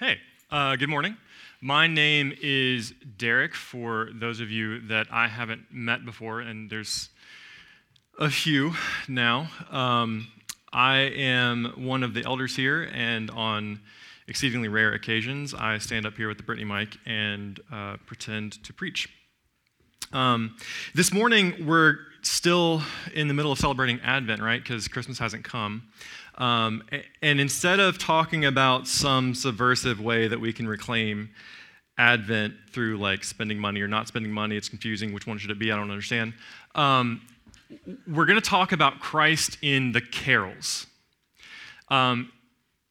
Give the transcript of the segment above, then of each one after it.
Hey, uh, good morning. My name is Derek, for those of you that I haven't met before, and there's a few now. Um, I am one of the elders here, and on exceedingly rare occasions, I stand up here with the Brittany mic and uh, pretend to preach. Um, this morning, we're still in the middle of celebrating Advent, right? Because Christmas hasn't come. Um, and instead of talking about some subversive way that we can reclaim Advent through like spending money or not spending money, it's confusing. Which one should it be? I don't understand. Um, we're going to talk about Christ in the carols. Um,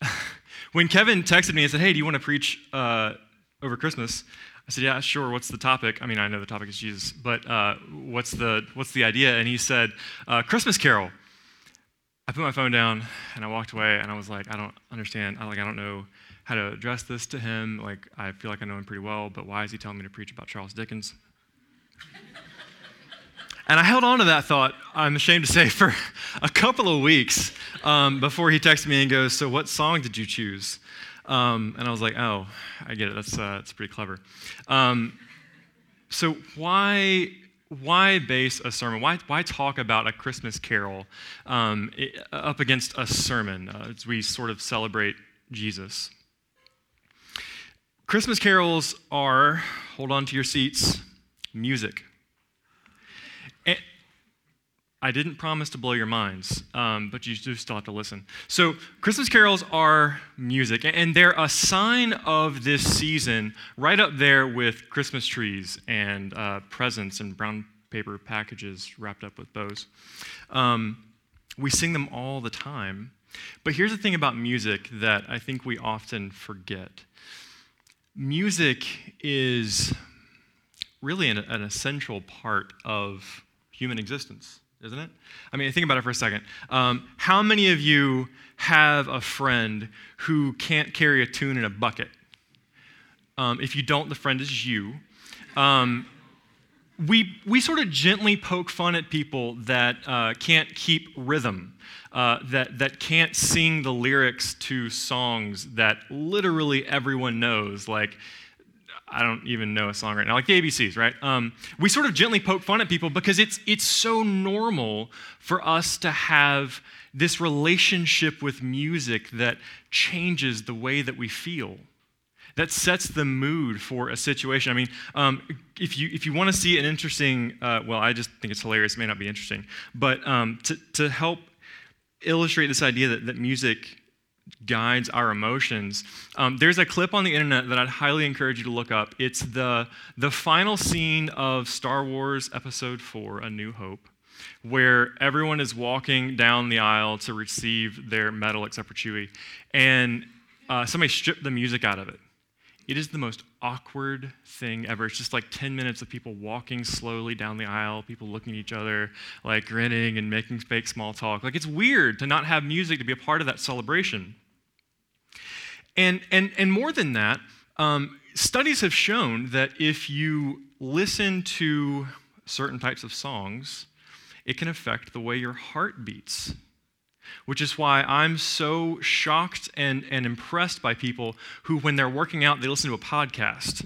when Kevin texted me and said, Hey, do you want to preach uh, over Christmas? I said, Yeah, sure. What's the topic? I mean, I know the topic is Jesus, but uh, what's, the, what's the idea? And he said, uh, Christmas Carol. I put my phone down and I walked away and I was like, I don't understand. I like I don't know how to address this to him. Like I feel like I know him pretty well, but why is he telling me to preach about Charles Dickens? and I held on to that thought, I'm ashamed to say, for a couple of weeks um, before he texted me and goes, So, what song did you choose? Um, and I was like, Oh, I get it. That's, uh, that's pretty clever. Um, so, why why base a sermon? Why, why talk about a Christmas carol um, up against a sermon uh, as we sort of celebrate Jesus? Christmas carols are, hold on to your seats, music. I didn't promise to blow your minds, um, but you do still have to listen. So, Christmas carols are music, and they're a sign of this season, right up there with Christmas trees and uh, presents and brown paper packages wrapped up with bows. Um, we sing them all the time. But here's the thing about music that I think we often forget music is really an, an essential part of human existence isn't it? I mean, think about it for a second. Um, how many of you have a friend who can't carry a tune in a bucket? Um, if you don't, the friend is you. Um, we, we sort of gently poke fun at people that uh, can't keep rhythm, uh, that, that can't sing the lyrics to songs that literally everyone knows. Like, I don't even know a song right now, like the ABCs, right? Um, we sort of gently poke fun at people because it's, it's so normal for us to have this relationship with music that changes the way that we feel, that sets the mood for a situation. I mean, um, if you, if you want to see an interesting, uh, well, I just think it's hilarious, it may not be interesting, but um, to, to help illustrate this idea that, that music guides our emotions. Um, there's a clip on the internet that I'd highly encourage you to look up. It's the, the final scene of Star Wars Episode 4 A New Hope, where everyone is walking down the aisle to receive their medal except for Chewie, and uh, somebody stripped the music out of it. It is the most awkward thing ever. It's just like 10 minutes of people walking slowly down the aisle, people looking at each other, like grinning and making fake small talk. Like it's weird to not have music to be a part of that celebration. And, and, and more than that, um, studies have shown that if you listen to certain types of songs, it can affect the way your heart beats which is why I'm so shocked and, and impressed by people who, when they're working out, they listen to a podcast.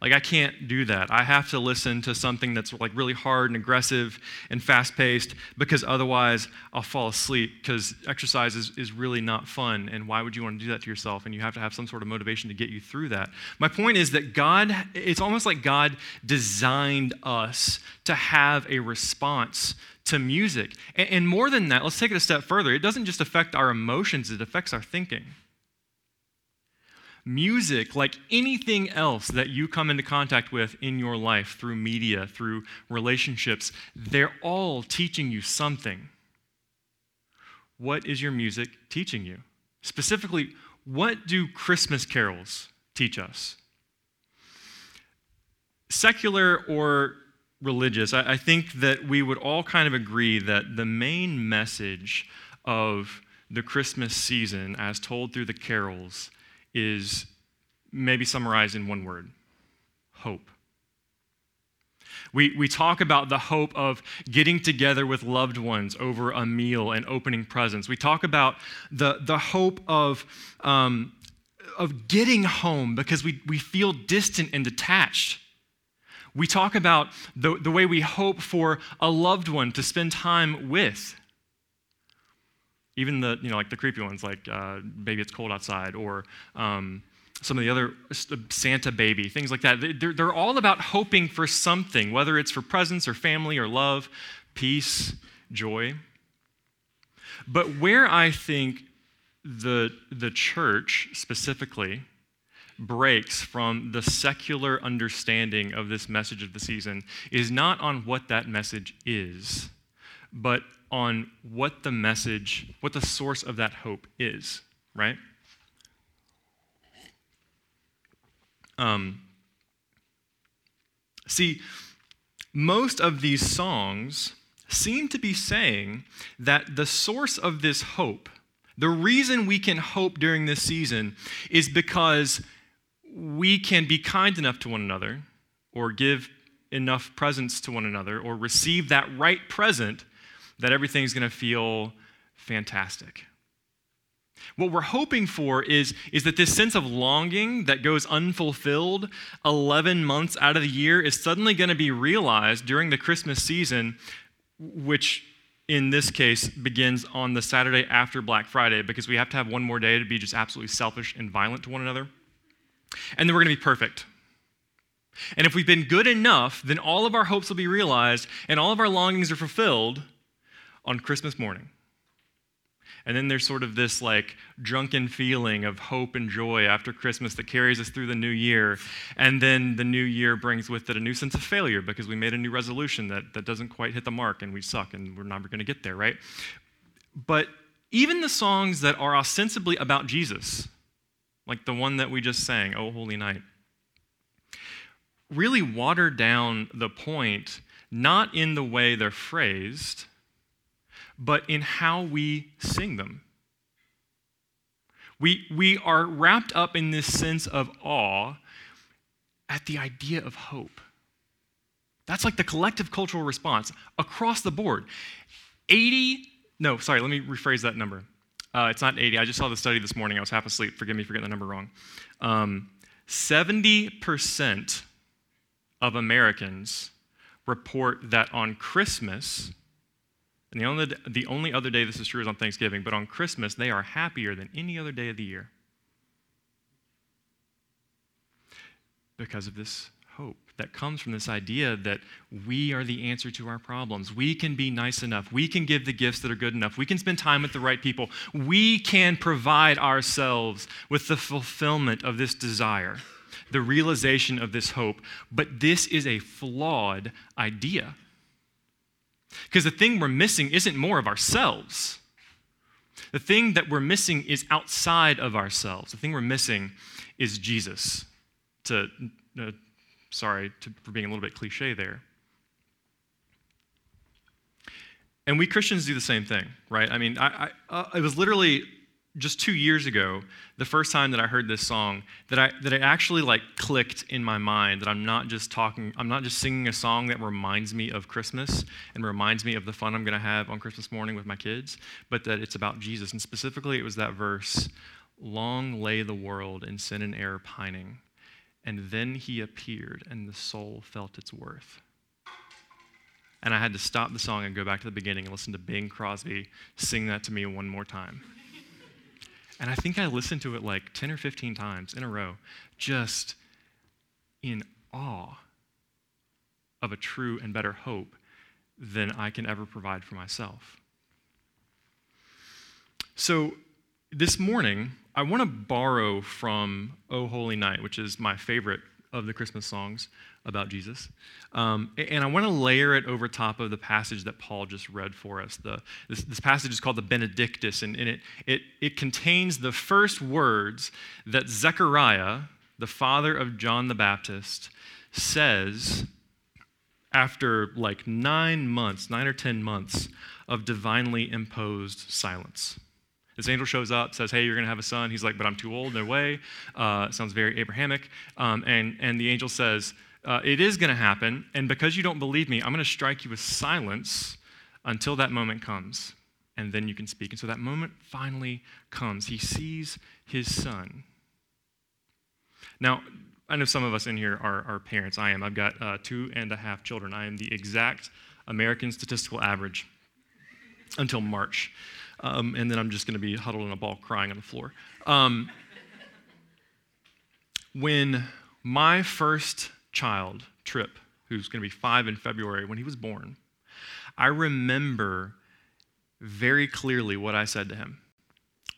Like, I can't do that. I have to listen to something that's like really hard and aggressive and fast paced because otherwise I'll fall asleep because exercise is, is really not fun. And why would you want to do that to yourself? And you have to have some sort of motivation to get you through that. My point is that God, it's almost like God designed us to have a response to music. And, and more than that, let's take it a step further. It doesn't just affect our emotions, it affects our thinking. Music, like anything else that you come into contact with in your life through media, through relationships, they're all teaching you something. What is your music teaching you? Specifically, what do Christmas carols teach us? Secular or religious, I, I think that we would all kind of agree that the main message of the Christmas season, as told through the carols, is maybe summarized in one word hope. We, we talk about the hope of getting together with loved ones over a meal and opening presents. We talk about the, the hope of um, of getting home because we, we feel distant and detached. We talk about the, the way we hope for a loved one to spend time with. Even the, you know, like the creepy ones, like uh, It's Cold Outside, or um, some of the other Santa Baby, things like that. They're, they're all about hoping for something, whether it's for presents or family or love, peace, joy. But where I think the, the church specifically breaks from the secular understanding of this message of the season is not on what that message is, but on what the message, what the source of that hope is, right? Um, see, most of these songs seem to be saying that the source of this hope, the reason we can hope during this season, is because we can be kind enough to one another, or give enough presents to one another, or receive that right present that everything's going to feel fantastic. What we're hoping for is, is that this sense of longing that goes unfulfilled 11 months out of the year is suddenly going to be realized during the Christmas season, which in this case begins on the Saturday after Black Friday because we have to have one more day to be just absolutely selfish and violent to one another. And then we're going to be perfect. And if we've been good enough, then all of our hopes will be realized and all of our longings are fulfilled on Christmas morning. And then there's sort of this like drunken feeling of hope and joy after Christmas that carries us through the new year. And then the new year brings with it a new sense of failure because we made a new resolution that, that doesn't quite hit the mark and we suck and we're never going to get there, right? But even the songs that are ostensibly about Jesus, like the one that we just sang, Oh Holy Night, really water down the point, not in the way they're phrased, but in how we sing them. We, we are wrapped up in this sense of awe at the idea of hope. That's like the collective cultural response across the board. 80, no, sorry, let me rephrase that number. Uh, it's not 80. I just saw the study this morning. I was half asleep. Forgive me for getting the number wrong. Um, 70% of Americans report that on Christmas, and the only, the only other day this is true is on Thanksgiving, but on Christmas, they are happier than any other day of the year. Because of this hope that comes from this idea that we are the answer to our problems. We can be nice enough. We can give the gifts that are good enough. We can spend time with the right people. We can provide ourselves with the fulfillment of this desire, the realization of this hope. But this is a flawed idea. Because the thing we're missing isn't more of ourselves. The thing that we're missing is outside of ourselves. The thing we're missing is Jesus. To, uh, sorry to, for being a little bit cliche there. And we Christians do the same thing, right? I mean, I, I, uh, it was literally just two years ago, the first time that I heard this song, that I that it actually like clicked in my mind that I'm not just talking, I'm not just singing a song that reminds me of Christmas and reminds me of the fun I'm gonna have on Christmas morning with my kids, but that it's about Jesus. And specifically it was that verse, long lay the world in sin and error pining, and then he appeared, and the soul felt its worth. And I had to stop the song and go back to the beginning and listen to Bing Crosby sing that to me one more time. And I think I listened to it like 10 or 15 times in a row, just in awe of a true and better hope than I can ever provide for myself. So this morning, I want to borrow from O Holy Night, which is my favorite of the Christmas songs about Jesus. Um, and I want to layer it over top of the passage that Paul just read for us. The, this, this passage is called the Benedictus, and, and it, it, it contains the first words that Zechariah, the father of John the Baptist, says after like nine months, nine or ten months of divinely imposed silence. This angel shows up, says, Hey, you're going to have a son. He's like, But I'm too old, no way. Uh, sounds very Abrahamic. Um, and, and the angel says, uh, It is going to happen. And because you don't believe me, I'm going to strike you with silence until that moment comes. And then you can speak. And so that moment finally comes. He sees his son Now, I know some of us in here are, are parents. I am. I've got uh, two and a half children. I am the exact American statistical average until March. Um, and then I'm just going to be huddled in a ball crying on the floor. Um, when my first child, Trip, who's going to be five in February, when he was born, I remember very clearly what I said to him.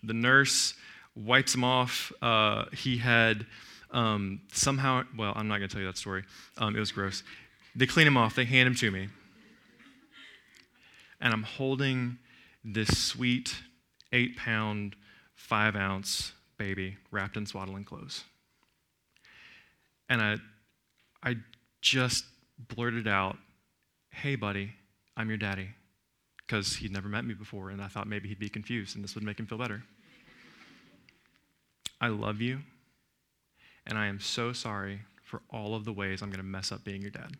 The nurse wipes him off. Uh, he had um, somehow, well, I'm not going to tell you that story. Um, it was gross. They clean him off, they hand him to me. And I'm holding this sweet eight pound, five ounce baby wrapped in swaddling clothes. And I, I just blurted out, Hey, buddy, I'm your daddy. Because he'd never met me before, and I thought maybe he'd be confused and this would make him feel better. I love you, and I am so sorry for all of the ways I'm going to mess up being your dad.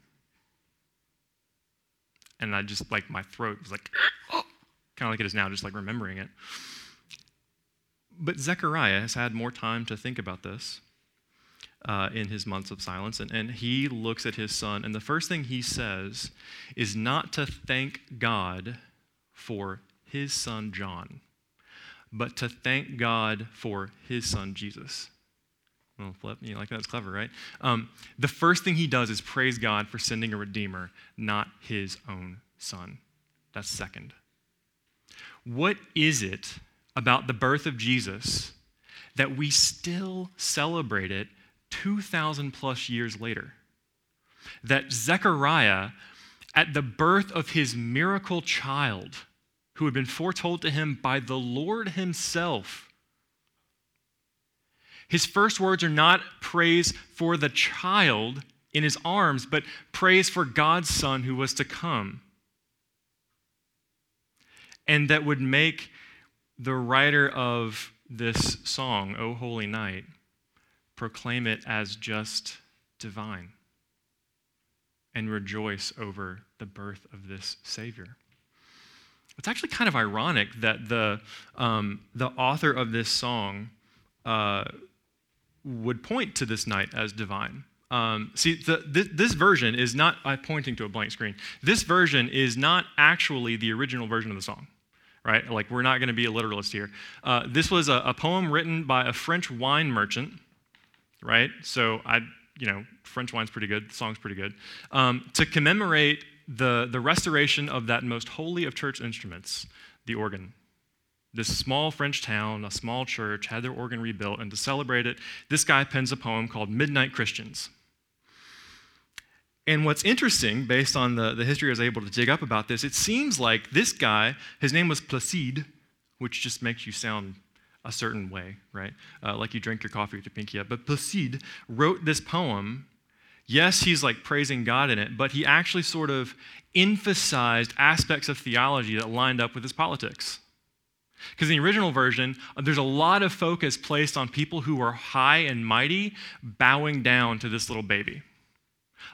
And I just, like, my throat was like, oh, kind of like it is now, just like remembering it. But Zechariah has had more time to think about this uh, in his months of silence, and, and he looks at his son, and the first thing he says is not to thank God for his son John, but to thank God for his son Jesus. Well, flip, you like that's clever, right? Um, the first thing he does is praise God for sending a redeemer, not his own son. That's second. What is it about the birth of Jesus that we still celebrate it 2,000 plus years later? That Zechariah, at the birth of his miracle child, who had been foretold to him by the Lord himself, his first words are not praise for the child in his arms, but praise for God's son who was to come and that would make the writer of this song, O Holy Night, proclaim it as just divine and rejoice over the birth of this Savior. It's actually kind of ironic that the, um, the author of this song uh, would point to this night as divine. Um, see, the, this, this, version is not I'm pointing to a blank screen. This version is not actually the original version of the song right? Like, we're not going to be a literalist here. Uh, this was a, a, poem written by a French wine merchant, right? So, I, you know, French wine's pretty good, the song's pretty good, um, to commemorate the, the restoration of that most holy of church instruments, the organ. This small French town, a small church, had their organ rebuilt, and to celebrate it, this guy pens a poem called Midnight Christians. And what's interesting, based on the, the history I was able to dig up about this, it seems like this guy, his name was Placide, which just makes you sound a certain way, right? Uh, like you drink your coffee with your pinky up. But Placide wrote this poem. Yes, he's like praising God in it, but he actually sort of emphasized aspects of theology that lined up with his politics. Because in the original version, there's a lot of focus placed on people who are high and mighty bowing down to this little baby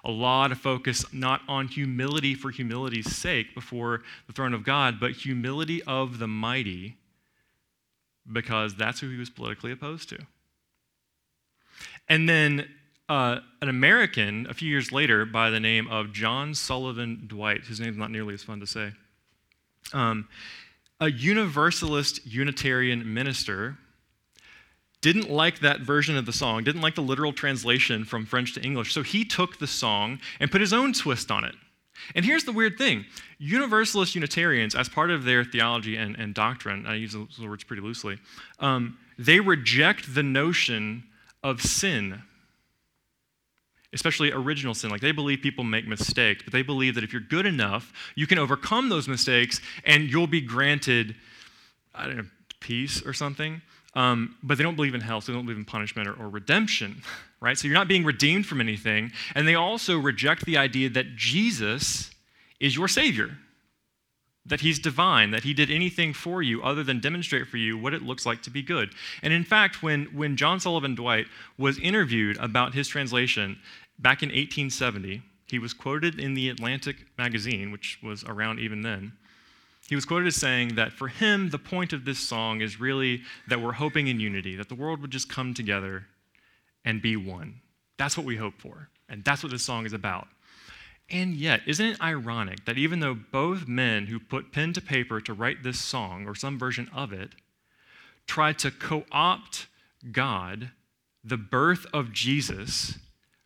a lot of focus not on humility for humility's sake before the throne of God, but humility of the mighty because that's who he was politically opposed to. And then uh, an American, a few years later, by the name of John Sullivan Dwight, his name's not nearly as fun to say, um, a Universalist Unitarian minister didn't like that version of the song, didn't like the literal translation from French to English. So he took the song and put his own twist on it. And here's the weird thing Universalist Unitarians, as part of their theology and, and doctrine, I use those words pretty loosely, um, they reject the notion of sin, especially original sin. Like they believe people make mistakes, but they believe that if you're good enough, you can overcome those mistakes and you'll be granted, I don't know, peace or something. Um, but they don't believe in hell, so they don't believe in punishment or, or redemption, right? So you're not being redeemed from anything. And they also reject the idea that Jesus is your Savior, that He's divine, that He did anything for you other than demonstrate for you what it looks like to be good. And in fact, when, when John Sullivan Dwight was interviewed about his translation back in 1870, he was quoted in the Atlantic magazine, which was around even then. He was quoted as saying that for him, the point of this song is really that we're hoping in unity, that the world would just come together and be one. That's what we hope for. And that's what this song is about. And yet, isn't it ironic that even though both men who put pen to paper to write this song or some version of it tried to co opt God, the birth of Jesus,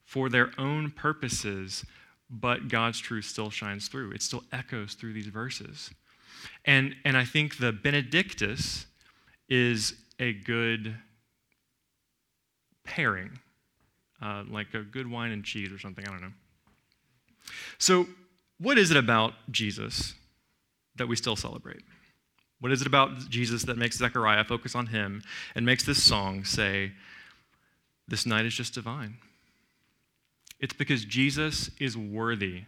for their own purposes, but God's truth still shines through. It still echoes through these verses. And, and I think the Benedictus is a good pairing, uh, like a good wine and cheese or something. I don't know. So, what is it about Jesus that we still celebrate? What is it about Jesus that makes Zechariah focus on him and makes this song say, This night is just divine? It's because Jesus is worthy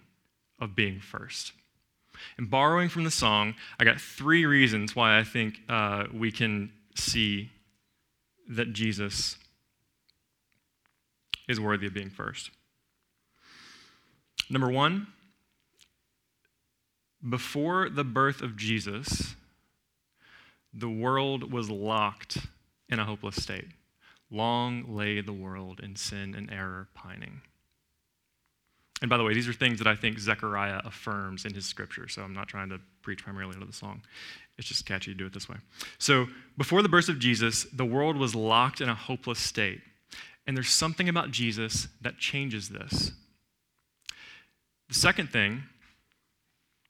of being first. And borrowing from the song, I got three reasons why I think uh, we can see that Jesus is worthy of being first. Number one, before the birth of Jesus, the world was locked in a hopeless state. Long lay the world in sin and error pining. And by the way, these are things that I think Zechariah affirms in his scripture, so I'm not trying to preach primarily out of the song. It's just catchy to do it this way. So, before the birth of Jesus, the world was locked in a hopeless state. And there's something about Jesus that changes this. The second thing,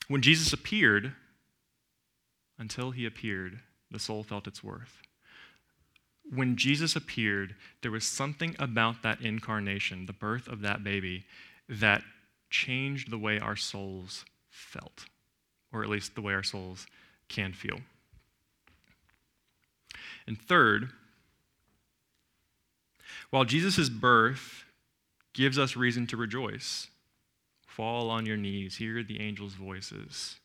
when Jesus appeared, until he appeared, the soul felt its worth. When Jesus appeared, there was something about that incarnation, the birth of that baby, that changed the way our souls felt, or at least the way our souls can feel. And third, while Jesus' birth gives us reason to rejoice, fall on your knees, hear the angels' voices.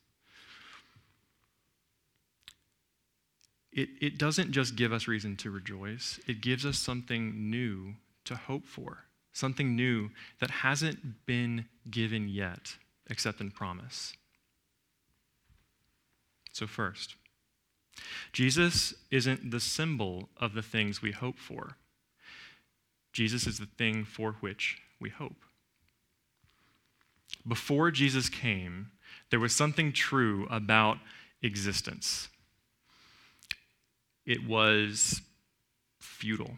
It, it doesn't just give us reason to rejoice, it gives us something new to hope for something new that hasn't been given yet, except in promise. So, first, Jesus isn't the symbol of the things we hope for. Jesus is the thing for which we hope. Before Jesus came, there was something true about existence. It was futile.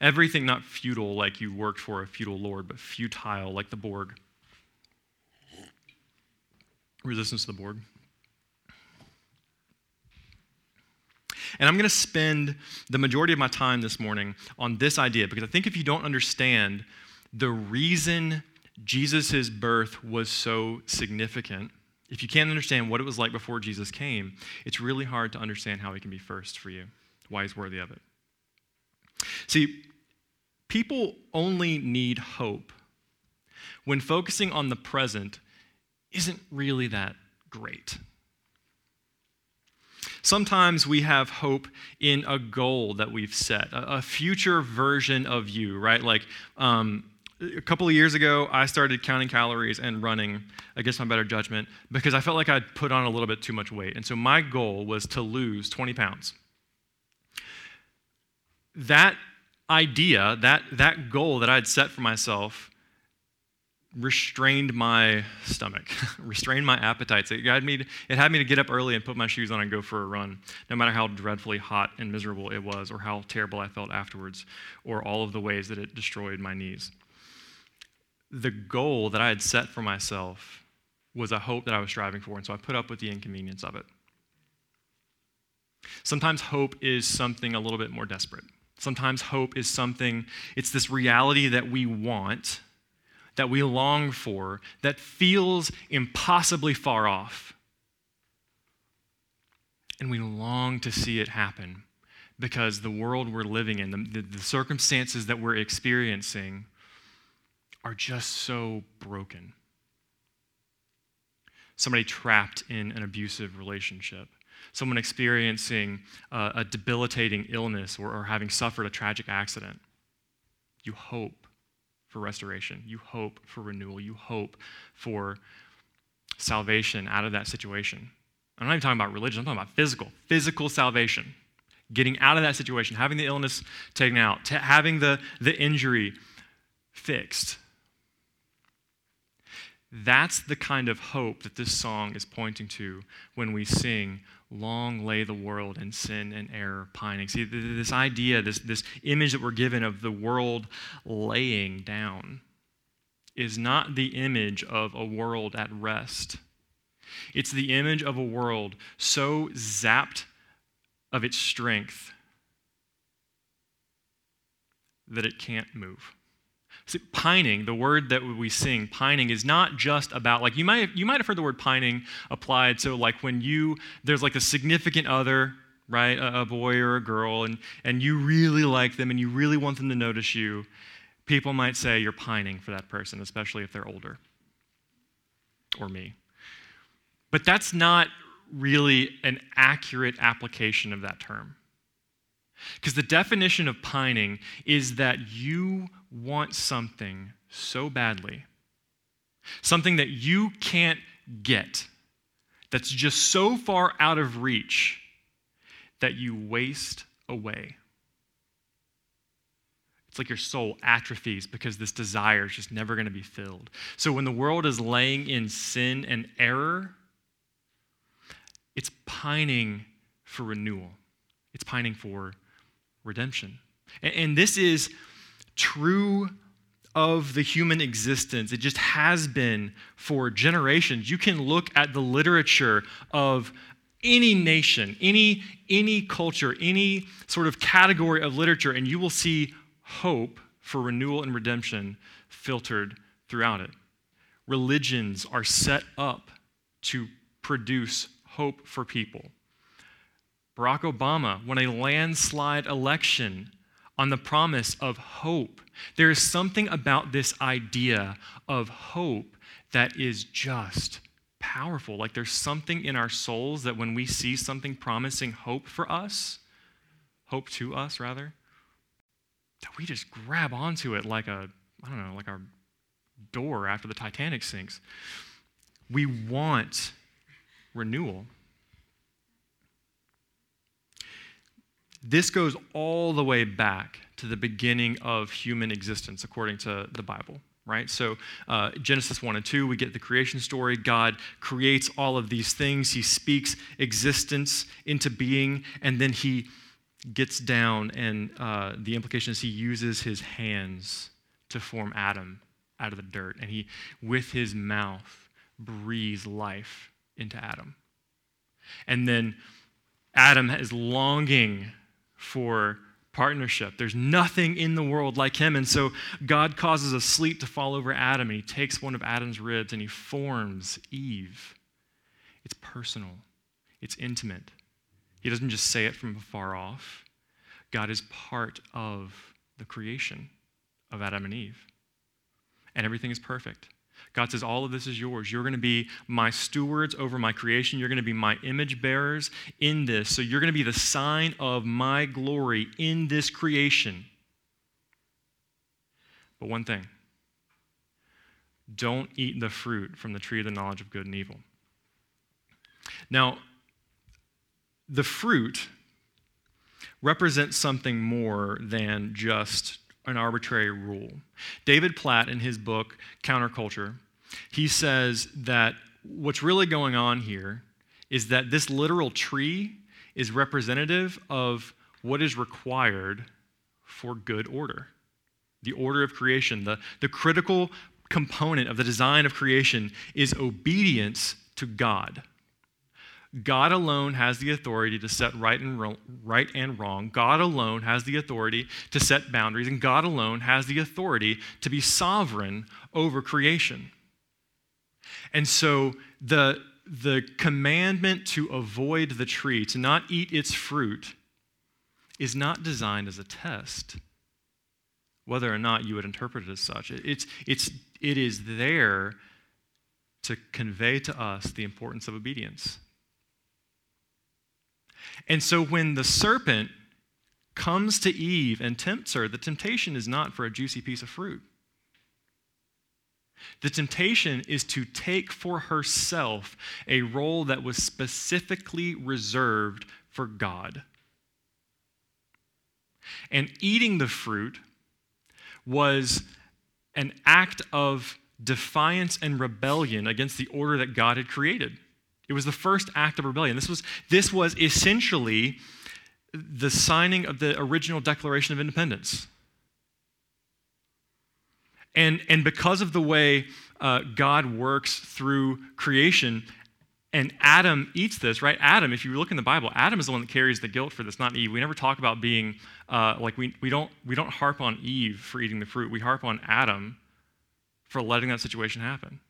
Everything not futile like you worked for a feudal lord, but futile like the Borg. Resistance to the Borg. And I'm going to spend the majority of my time this morning on this idea because I think if you don't understand the reason Jesus' birth was so significant, if you can't understand what it was like before Jesus came, it's really hard to understand how he can be first for you, why he's worthy of it. See, people only need hope when focusing on the present isn't really that great. Sometimes we have hope in a goal that we've set, a, future version of you, right? Like um, a couple of years ago, I started counting calories and running against my better judgment because I felt like I'd put on a little bit too much weight. And so my goal was to lose 20 pounds. That idea, that, that goal that I had set for myself, restrained my stomach, restrained my appetites. It had, me it had me to get up early and put my shoes on and go for a run, no matter how dreadfully hot and miserable it was, or how terrible I felt afterwards, or all of the ways that it destroyed my knees. The goal that I had set for myself was a hope that I was striving for, and so I put up with the inconvenience of it. Sometimes hope is something a little bit more desperate. Sometimes hope is something, it's this reality that we want, that we long for, that feels impossibly far off. And we long to see it happen because the world we're living in, the, the, the circumstances that we're experiencing, are just so broken. Somebody trapped in an abusive relationship someone experiencing a debilitating illness or, or having suffered a tragic accident, you hope for restoration. You hope for renewal. You hope for salvation out of that situation. I'm not even talking about religion, I'm talking about physical, physical salvation. getting out of that situation, having the illness taken out, having the, the injury fixed. That's the kind of hope that this song is pointing to when we sing, Long lay the world in sin and error pining. See, this idea, this, this image that we're given of the world laying down, is not the image of a world at rest. It's the image of a world so zapped of its strength that it can't move. See, pining, the word that we sing, pining is not just about like you might have, you might have heard the word pining applied. So like when you there's like a significant other, right, a, a boy or a girl, and and you really like them and you really want them to notice you, people might say you're pining for that person, especially if they're older, or me. But that's not really an accurate application of that term. Because the definition of pining is that you want something so badly, something that you can't get, that's just so far out of reach that you waste away. It's like your soul atrophies because this desire is just never going to be filled. So when the world is laying in sin and error, it's pining for renewal, it's pining for redemption. And, this is true of the human existence. It just has been for generations. You can look at the literature of any nation, any, any culture, any sort of category of literature, and you will see hope for renewal and redemption filtered throughout it. Religions are set up to produce hope for people. Barack Obama won a landslide election on the promise of hope. There is something about this idea of hope that is just powerful. Like there's something in our souls that when we see something promising hope for us, hope to us rather, that we just grab onto it like a, I don't know, like our door after the Titanic sinks. We want renewal. This goes all the way back to the beginning of human existence, according to the Bible, right? So, uh, Genesis 1 and 2, we get the creation story. God creates all of these things, He speaks existence into being, and then He gets down, and uh, the implication is He uses His hands to form Adam out of the dirt, and He, with His mouth, breathes life into Adam. And then Adam is longing for partnership. There's nothing in the world like him. And so God causes a sleep to fall over Adam, and he takes one of Adam's ribs and he forms Eve. It's personal, it's intimate. He doesn't just say it from afar off. God is part of the creation of Adam and Eve. And everything is perfect. God says, All of this is yours. You're going to be my stewards over my creation. You're going to be my image bearers in this. So you're going to be the sign of my glory in this creation. But one thing don't eat the fruit from the tree of the knowledge of good and evil. Now, the fruit represents something more than just an arbitrary rule. David Platt, in his book, Counterculture, he says that what's really going on here is that this literal tree is representative of what is required for good order. The order of creation, the, the critical component of the design of creation is obedience to God. God alone has the authority to set right and, ro- right and wrong. God alone has the authority to set boundaries, and God alone has the authority to be sovereign over creation. And so the, the commandment to avoid the tree, to not eat its fruit, is not designed as a test, whether or not you would interpret it as such. It's, it's, it is there to convey to us the importance of obedience. And so when the serpent comes to Eve and tempts her, the temptation is not for a juicy piece of fruit. The temptation is to take for herself a role that was specifically reserved for God. And eating the fruit was an act of defiance and rebellion against the order that God had created. It was the first act of rebellion. This was, this was essentially the signing of the original Declaration of Independence. And, and because of the way uh, God works through creation, and Adam eats this, right? Adam, if you look in the Bible, Adam is the one that carries the guilt for this, not Eve. We never talk about being uh, like we, we don't we don't harp on Eve for eating the fruit. We harp on Adam for letting that situation happen.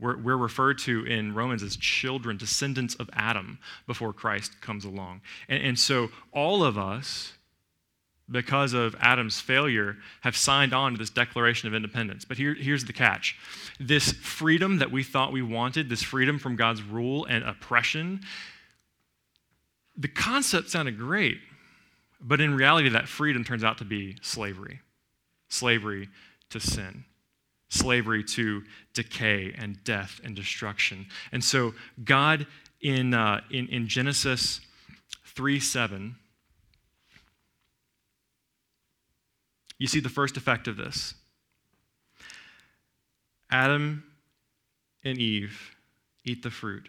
We're, we're referred to in Romans as children, descendants of Adam, before Christ comes along. And, and so all of us, because of Adam's failure, have signed on to this Declaration of Independence. But here, here's the catch this freedom that we thought we wanted, this freedom from God's rule and oppression, the concept sounded great. But in reality, that freedom turns out to be slavery slavery to sin slavery to decay and death and destruction. And so, God in, uh, in, in Genesis 3 7, you see the first effect of this. Adam and Eve eat the fruit.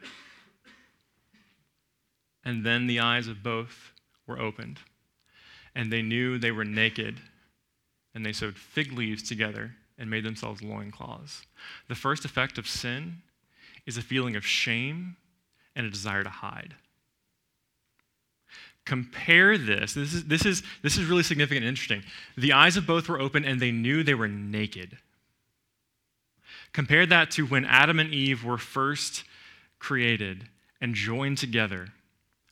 And then the eyes of both were opened, and they knew they were naked, and they sewed fig leaves together and made themselves loincloths. The first effect of sin is a feeling of shame and a desire to hide. Compare this. This is, this, is, this is really significant and interesting. The eyes of both were open and they knew they were naked. Compare that to when Adam and Eve were first created and joined together.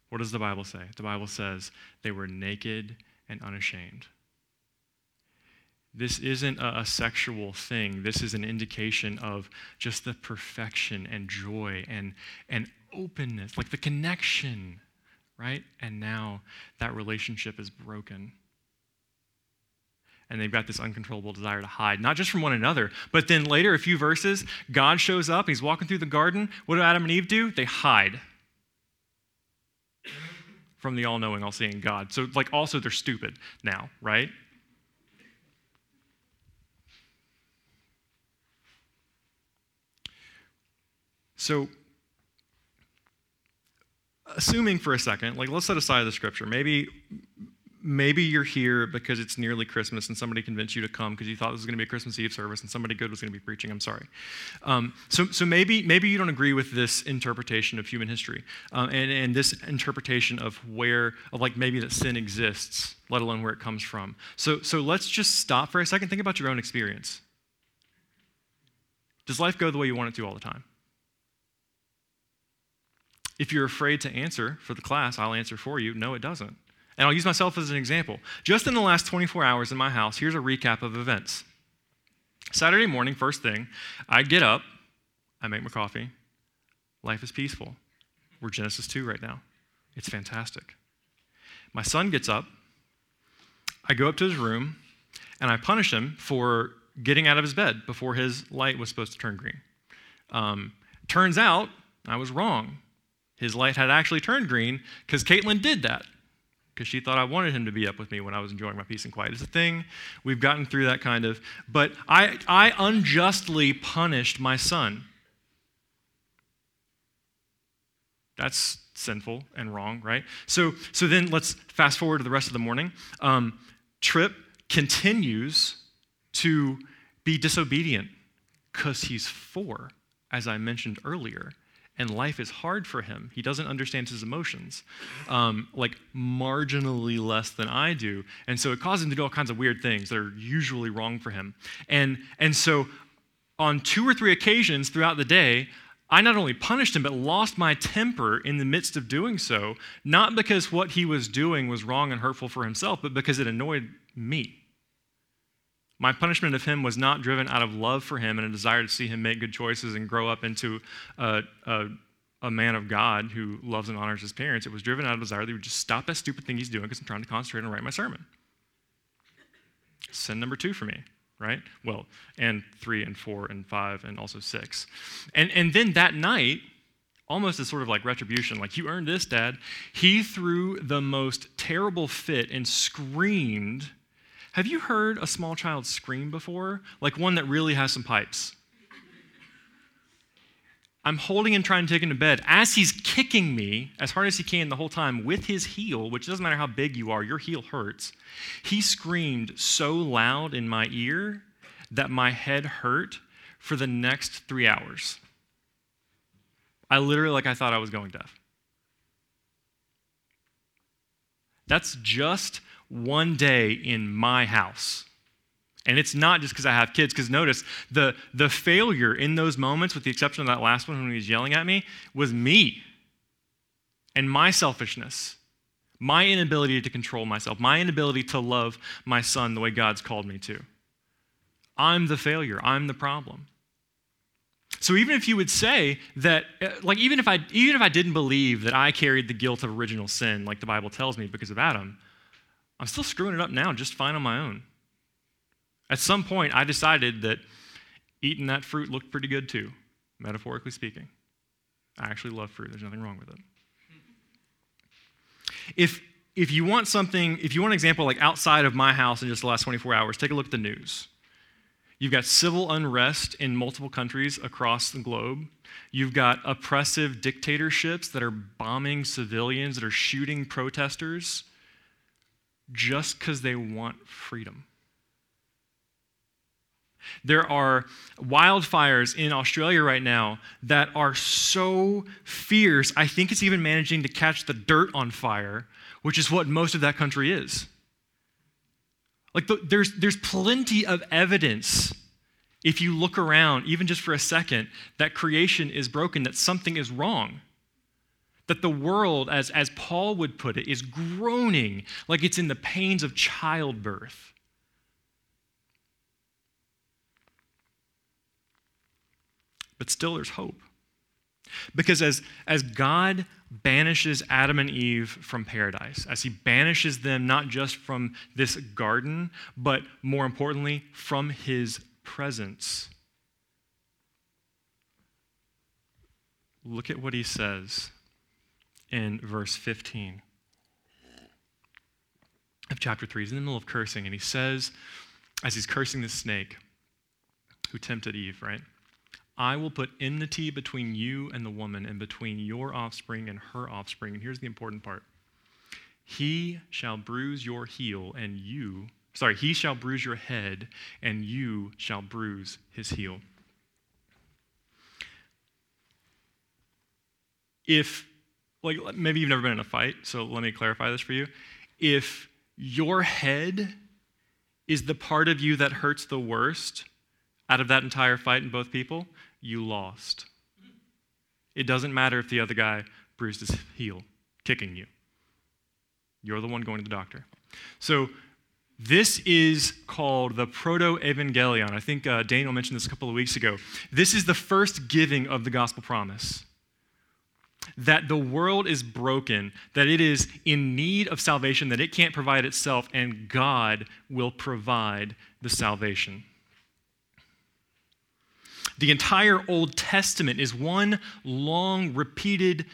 What does the Bible say? The Bible says they were naked and unashamed. This isn't a, sexual thing. This is an indication of just the perfection and joy and, and openness, like the connection, right? And now that relationship is broken. And they've got this uncontrollable desire to hide, not just from one another, but then later, a few verses, God shows up. He's walking through the garden. What do Adam and Eve do? They hide from the all knowing, all seeing God. So, like, also, they're stupid now, right? So, assuming for a second, like let's set aside the scripture. Maybe maybe you're here because it's nearly Christmas and somebody convinced you to come because you thought this was going to be a Christmas Eve service and somebody good was going to be preaching. I'm sorry. Um, so, so maybe, maybe you don't agree with this interpretation of human history uh, and, and this interpretation of where, of like maybe that sin exists, let alone where it comes from. So, so let's just stop for a second. Think about your own experience. Does life go the way you want it to all the time? If you're afraid to answer for the class, I'll answer for you. No, it doesn't. And I'll use myself as an example. Just in the last 24 hours in my house, here's a recap of events. Saturday morning, first thing, I get up, I make my coffee. Life is peaceful. We're Genesis 2 right now. It's fantastic. My son gets up. I go up to his room and I punish him for getting out of his bed before his light was supposed to turn green. Um, turns out I was wrong. His light had actually turned green because Caitlin did that because she thought I wanted him to be up with me when I was enjoying my peace and quiet. It's a thing. We've gotten through that kind of. But I, I unjustly punished my son. That's sinful and wrong, right? So, so then let's fast forward to the rest of the morning. Um, Trip continues to be disobedient because he's four, as I mentioned earlier and life is hard for him. He doesn't understand his emotions, um, like marginally less than I do. And so it causes him to do all kinds of weird things that are usually wrong for him. And, and so on two or three occasions throughout the day, I not only punished him, but lost my temper in the midst of doing so, not because what he was doing was wrong and hurtful for himself, but because it annoyed me. My punishment of him was not driven out of love for him and a desire to see him make good choices and grow up into a, a, a man of God who loves and honors his parents. It was driven out of desire that he would just stop that stupid thing he's doing because I'm trying to concentrate and write my sermon. Sin number two for me, right? Well, and three and four and five and also six. And, and then that night, almost as sort of like retribution, like, you earned this, Dad. He threw the most terrible fit and screamed. Have you heard a small child scream before? Like one that really has some pipes. I'm holding and trying to take him to bed as he's kicking me as hard as he can the whole time with his heel, which doesn't matter how big you are, your heel hurts. He screamed so loud in my ear that my head hurt for the next three hours. I literally, like, I thought I was going deaf. That's just one day in my house. And it's not just because I have kids, because notice the, the failure in those moments, with the exception of that last one when he was yelling at me, was me and my selfishness, my inability to control myself, my inability to love my son the way God's called me to. I'm the failure, I'm the problem. So even if you would say that, uh, like even if I even if I didn't believe that I carried the guilt of original sin, like the Bible tells me because of Adam, I'm still screwing it up now just fine on my own. At some point, I decided that eating that fruit looked pretty good too, metaphorically speaking. I actually love fruit, there's nothing wrong with it. If, if you want something, if you want an example like outside of my house in just the last 24 hours, take a look at the news. You've got civil unrest in multiple countries across the globe. You've got oppressive dictatorships that are bombing civilians, that are shooting protesters just because they want freedom. There are wildfires in Australia right now that are so fierce, I think it's even managing to catch the dirt on fire, which is what most of that country is. Like, the, there's, there's plenty of evidence, if you look around, even just for a second, that creation is broken, that something is wrong. That the world, as, as Paul would put it, is groaning like it's in the pains of childbirth. But still, there's hope. Because as, as God banishes Adam and Eve from paradise, as he banishes them not just from this garden, but more importantly, from his presence, look at what he says in verse 15 of chapter 3. He's in the middle of cursing, and he says, as he's cursing the snake who tempted Eve, right? I will put enmity between you and the woman, and between your offspring and her offspring. And here's the important part He shall bruise your heel, and you, sorry, he shall bruise your head, and you shall bruise his heel. If, like, maybe you've never been in a fight, so let me clarify this for you. If your head is the part of you that hurts the worst out of that entire fight in both people, you lost. It doesn't matter if the other guy bruised his heel, kicking you. You're the one going to the doctor. So, this is called the Proto Evangelion. I think uh, Daniel mentioned this a couple of weeks ago. This is the first giving of the gospel promise that the world is broken, that it is in need of salvation, that it can't provide itself, and God will provide the salvation. The entire Old Testament is one long, repeated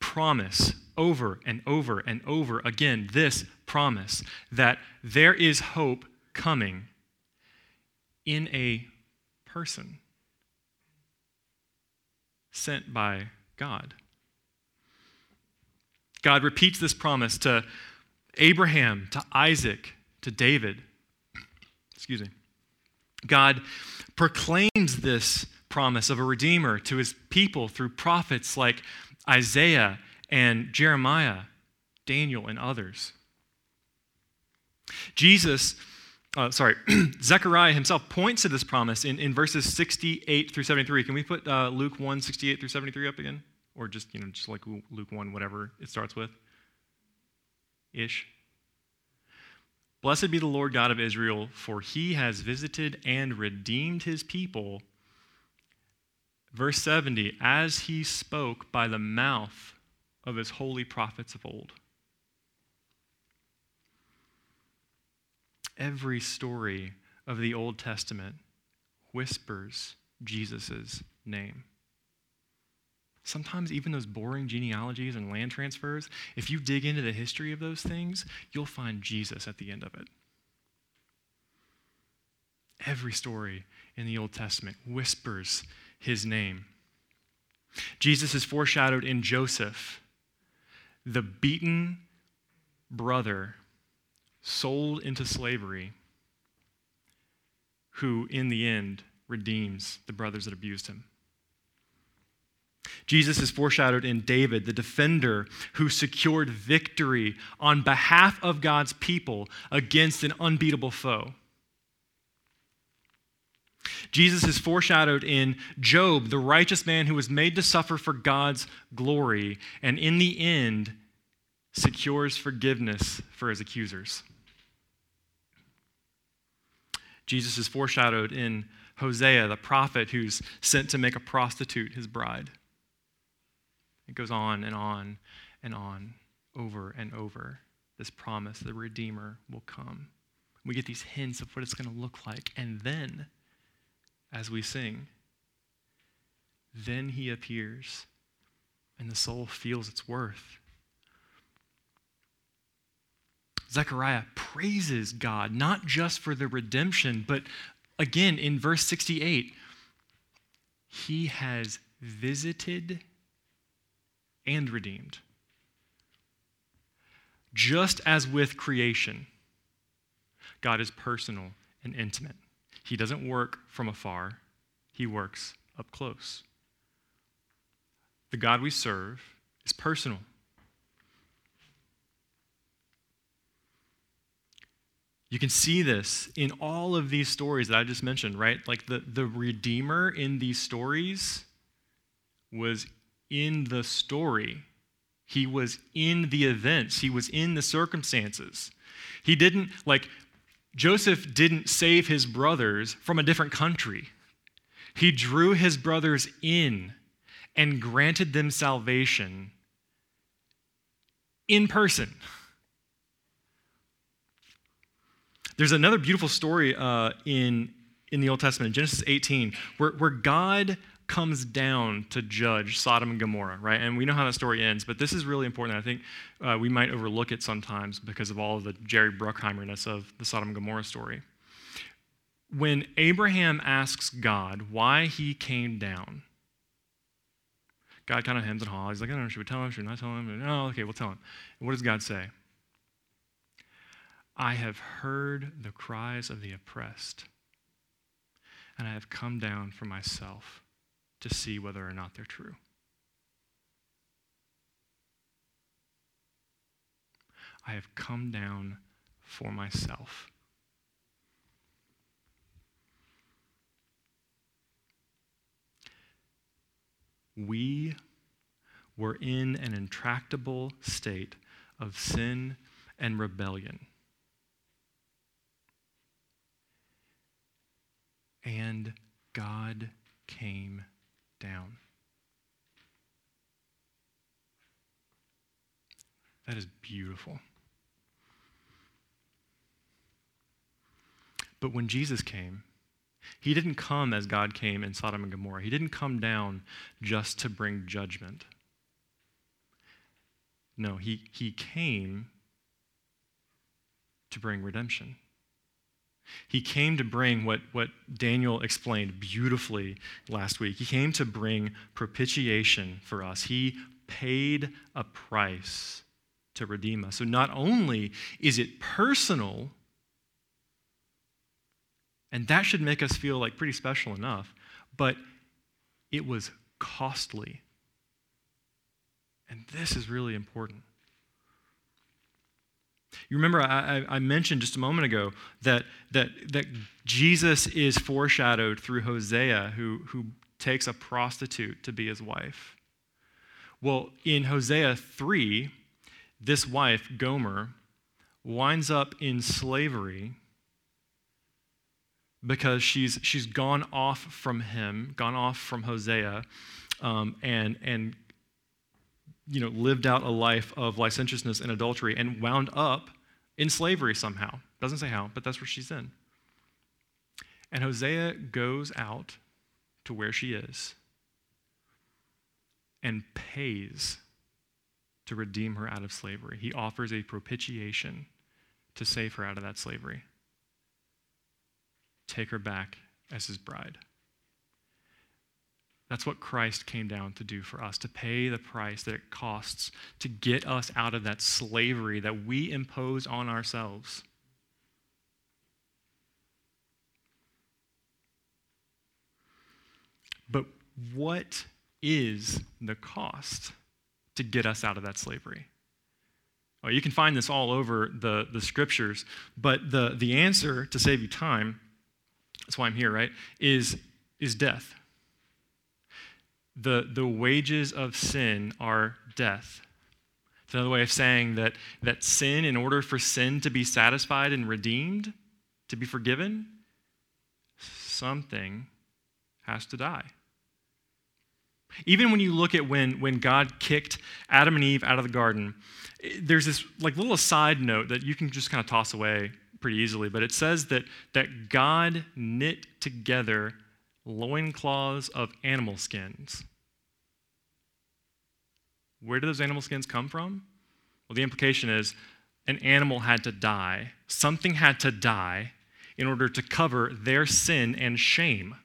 promise over and over and over again. This promise that there is hope coming in a person sent by God. God repeats this promise to Abraham, to Isaac, to David. Excuse me. God proclaims this promise of a redeemer to his people through prophets like Isaiah and Jeremiah, Daniel, and others. Jesus, uh, sorry, Zechariah himself points to this promise in, in verses 68 through 73. Can we put uh, Luke 1, 68 through 73 up again? Or just, you know, just like Luke 1, whatever it starts with? Ish. Blessed be the Lord God of Israel, for he has visited and redeemed his people. Verse 70 as he spoke by the mouth of his holy prophets of old. Every story of the Old Testament whispers Jesus' name. Sometimes even those boring genealogies and land transfers, if you dig into the history of those things, you'll find Jesus at the end of it. Every story in the Old Testament whispers his name. Jesus is foreshadowed in Joseph, the beaten brother sold into slavery, who in the end redeems the brothers that abused him. Jesus is foreshadowed in David, the defender who secured victory on behalf of God's people against an unbeatable foe. Jesus is foreshadowed in Job, the righteous man who was made to suffer for God's glory, and in the end, secures forgiveness for his accusers. Jesus is foreshadowed in Hosea, the prophet who's sent to make a prostitute his bride. It goes on and on and on, over and over. This promise, the Redeemer will come. We get these hints of what it's going to look like. And then, as we sing, then he appears, and the soul feels its worth. Zechariah praises God, not just for the redemption, but again in verse 68, he has visited and redeemed. Just as with creation, God is personal and intimate. He doesn't work from afar, He works up close. The God we serve is personal. You can see this in all of these stories that I just mentioned, right? Like the, the Redeemer in these stories was in the story. He was in the events, he was in the circumstances. He didn't, like, Joseph didn't save his brothers from a different country. He drew his brothers in and granted them salvation in person. There's another beautiful story uh, in, in the Old Testament, Genesis 18, where, where God comes down to judge Sodom and Gomorrah, right? And we know how that story ends, but this is really important. I think uh, we might overlook it sometimes because of all of the Jerry Bruckheimerness of the Sodom and Gomorrah story. When Abraham asks God why he came down, God kind of hems and haws. He's like, I don't know, should we tell him? Should we not tell him? No, okay, we'll tell him. And what does God say? I have heard the cries of the oppressed, and I have come down for myself to see whether or not they're true. I have come down for myself. We were in an intractable state of sin and rebellion. And God came down. That is beautiful. But when Jesus came, he didn't come as God came in Sodom and Gomorrah. He didn't come down just to bring judgment. No, he, he came to bring redemption. He came to bring what, what Daniel explained beautifully last week. He came to bring propitiation for us. He paid a price to redeem us. So not only is it personal, and that should make us feel like pretty special enough, but it was costly. And this is really important. You remember I, I, mentioned just a moment ago that, that, that Jesus is foreshadowed through Hosea, who, who takes a prostitute to be his wife. Well, in Hosea 3, this wife, Gomer, winds up in slavery because she's, she's gone off from him, gone off from Hosea, um, and, and you know, lived out a life of licentiousness and adultery and wound up in slavery somehow. Doesn't say how, but that's where she's in. And Hosea goes out to where she is and pays to redeem her out of slavery. He offers a propitiation to save her out of that slavery. Take her back as his bride. That's what Christ came down to do for us, to pay the price that it costs to get us out of that slavery that we impose on ourselves. But what is the cost to get us out of that slavery? Well, you can find this all over the, the scriptures, but the, the answer to save you time, that's why I'm here, right, is, is death. The, the wages of sin are death. It's another way of saying that, that sin, in order for sin to be satisfied and redeemed, to be forgiven, something has to die. Even when you look at when, when God kicked Adam and Eve out of the garden, there's this like little side note that you can just kind of toss away pretty easily, but it says that, that God knit together loincloths of animal skins. Where do those animal skins come from? Well, the implication is an animal had to die, something had to die in order to cover their sin and shame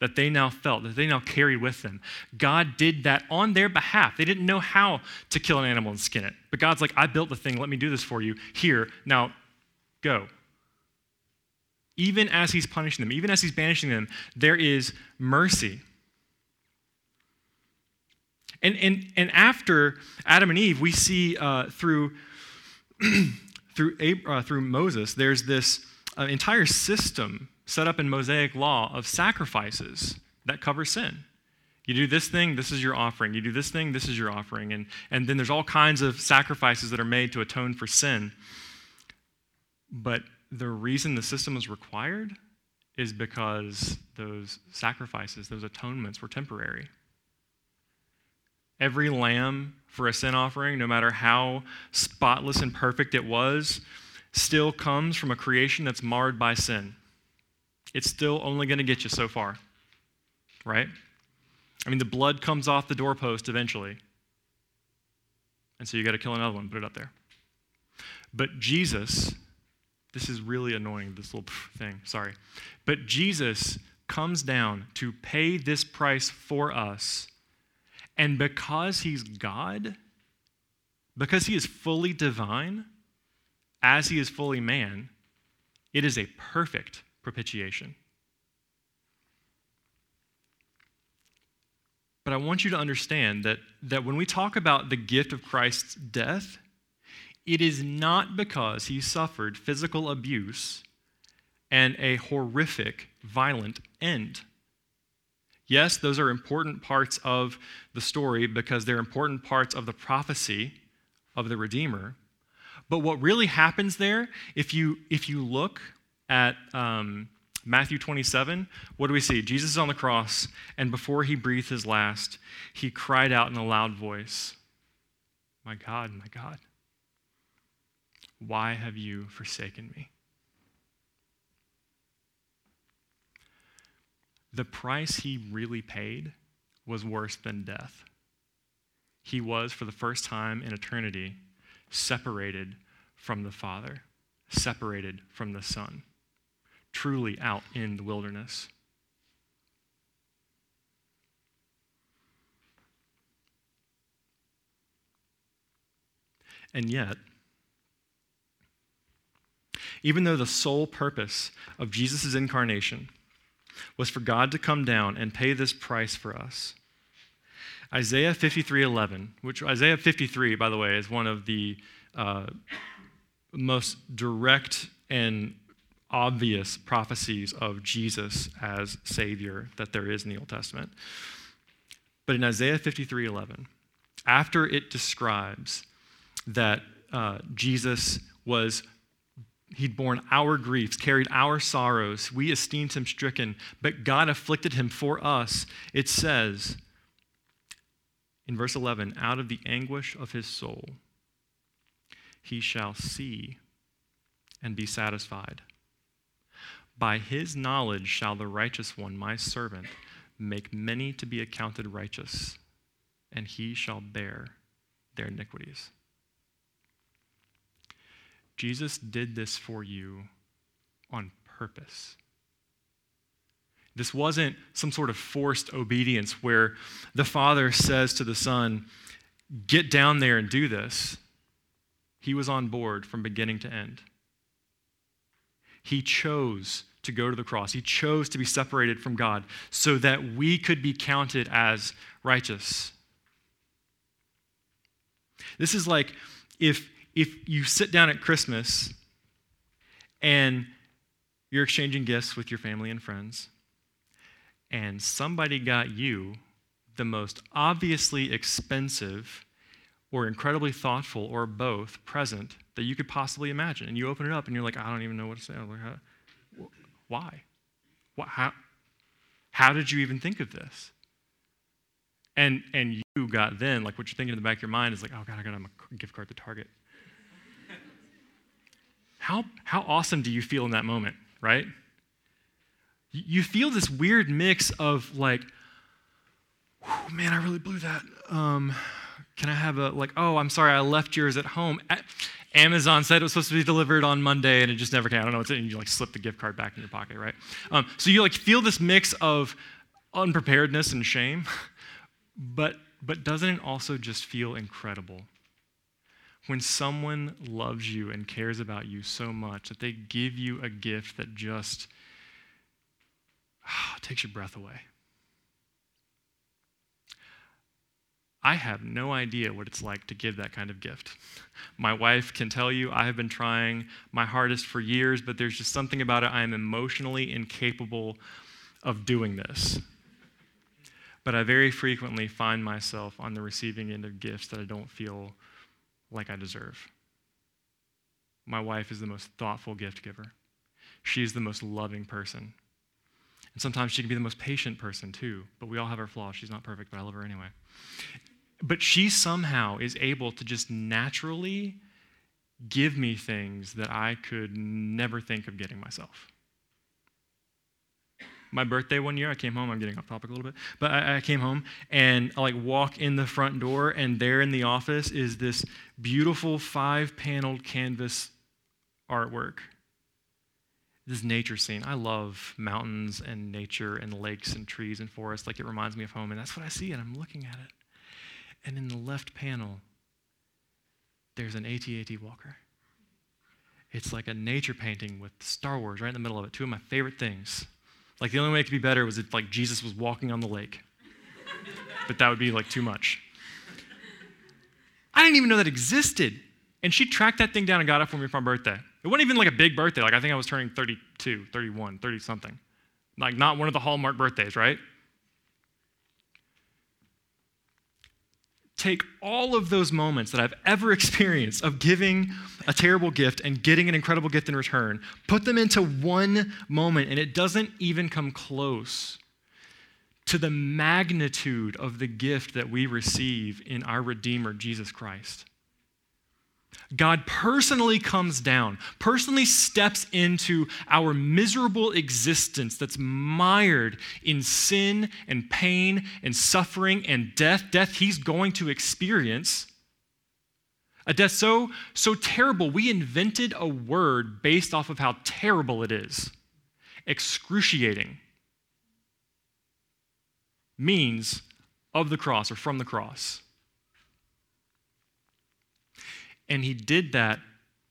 that they now felt, that they now carried with them. God did that on their behalf. They didn't know how to kill an animal and skin it. But God's like, I built the thing. Let me do this for you. Here, now go. Even as He's punishing them, even as He's banishing them, there is mercy. And, and, and after Adam and Eve, we see uh, through, through, uh, through Moses, there's this uh, entire system set up in Mosaic law of sacrifices that cover sin. You do this thing, this is your offering. You do this thing, this is your offering. And, and then there's all kinds of sacrifices that are made to atone for sin. But the reason the system was required is because those sacrifices, those atonements were temporary. Every lamb for a sin offering, no matter how spotless and perfect it was, still comes from a creation that's marred by sin it's still only going to get you so far, right? I mean, the blood comes off the doorpost eventually. And so you got to kill another one, put it up there. But Jesus, this is really annoying, this little thing, sorry. But Jesus comes down to pay this price for us. And because he's God, because he is fully divine, as he is fully man, it is a perfect propitiation. But I want you to understand that, that when we talk about the gift of Christ's death, it is not because he suffered physical abuse and a horrific, violent end. Yes, those are important parts of the story because they're important parts of the prophecy of the Redeemer. But what really happens there, if you, if you look at um, Matthew 27, what do we see? Jesus is on the cross, and before he breathed his last, he cried out in a loud voice, My God, my God, why have you forsaken me? The price he really paid was worse than death. He was, for the first time in eternity, separated from the Father, separated from the Son truly out in the wilderness. And yet, even though the sole purpose of Jesus' incarnation was for God to come down and pay this price for us, Isaiah 53:11, which Isaiah 53, by the way, is one of the uh, most direct and obvious prophecies of Jesus as Savior that there is in the Old Testament. But in Isaiah 53 11, after it describes that uh, Jesus was, he'd borne our griefs, carried our sorrows, we esteemed him stricken, but God afflicted him for us, it says in verse 11, out of the anguish of his soul, he shall see and be satisfied. By his knowledge shall the righteous one, my servant, make many to be accounted righteous, and he shall bear their iniquities. Jesus did this for you on purpose. This wasn't some sort of forced obedience where the Father says to the Son, Get down there and do this. He was on board from beginning to end. He chose to go to the cross, He chose to be separated from God so that we could be counted as righteous. This is like if, if you sit down at Christmas and you're exchanging gifts with your family and friends, and somebody got you the most obviously expensive or incredibly thoughtful or both present that you could possibly imagine. And you open it up and you're like, I don't even know what to say. Like, why? How, how did you even think of this? And, and you got then, like what you're thinking in the back of your mind is like, oh God, I got a gift card to Target. How, how awesome do you feel in that moment, right? You feel this weird mix of like, man, I really blew that. Um, can I have a, like, oh, I'm sorry, I left yours at home. Amazon said it was supposed to be delivered on Monday and it just never came. I don't know what's in And you like slip the gift card back in your pocket, right? Um, so you like feel this mix of unpreparedness and shame, but, but doesn't it also just feel incredible? When someone loves you and cares about you so much that they give you a gift that just oh, takes your breath away. I have no idea what it's like to give that kind of gift. My wife can tell you I have been trying my hardest for years, but there's just something about it. I am emotionally incapable of doing this. But I very frequently find myself on the receiving end of gifts that I don't feel like I deserve. My wife is the most thoughtful gift giver. She is the most loving person. And sometimes she can be the most patient person too, but we all have our flaws. She's not perfect, but I love her anyway. But she somehow is able to just naturally give me things that I could never think of getting myself. My birthday one year, I came home. I'm getting off topic a little bit, but I, I came home and I like walk in the front door, and there in the office is this beautiful five paneled canvas artwork this nature scene. I love mountains and nature and lakes and trees and forests. Like it reminds me of home. And that's what I see, and I'm looking at it. And in the left panel, there's an AT-AT Walker. It's like a nature painting with Star Wars right in the middle of it. Two of my favorite things. Like the only way it could be better was if like Jesus was walking on the lake. but that would be like too much. I didn't even know that existed. And she tracked that thing down and got it for me for my birthday. It wasn't even like a big birthday. Like I think I was turning 32, 31, 30 something. Like not one of the Hallmark birthdays, right? Take all of those moments that I've ever experienced of giving a terrible gift and getting an incredible gift in return, put them into one moment, and it doesn't even come close to the magnitude of the gift that we receive in our Redeemer, Jesus Christ. God personally comes down, personally steps into our miserable existence that's mired in sin and pain and suffering and death, death he's going to experience. A death so, so terrible, we invented a word based off of how terrible it is. Excruciating means of the cross or from the cross. And he did that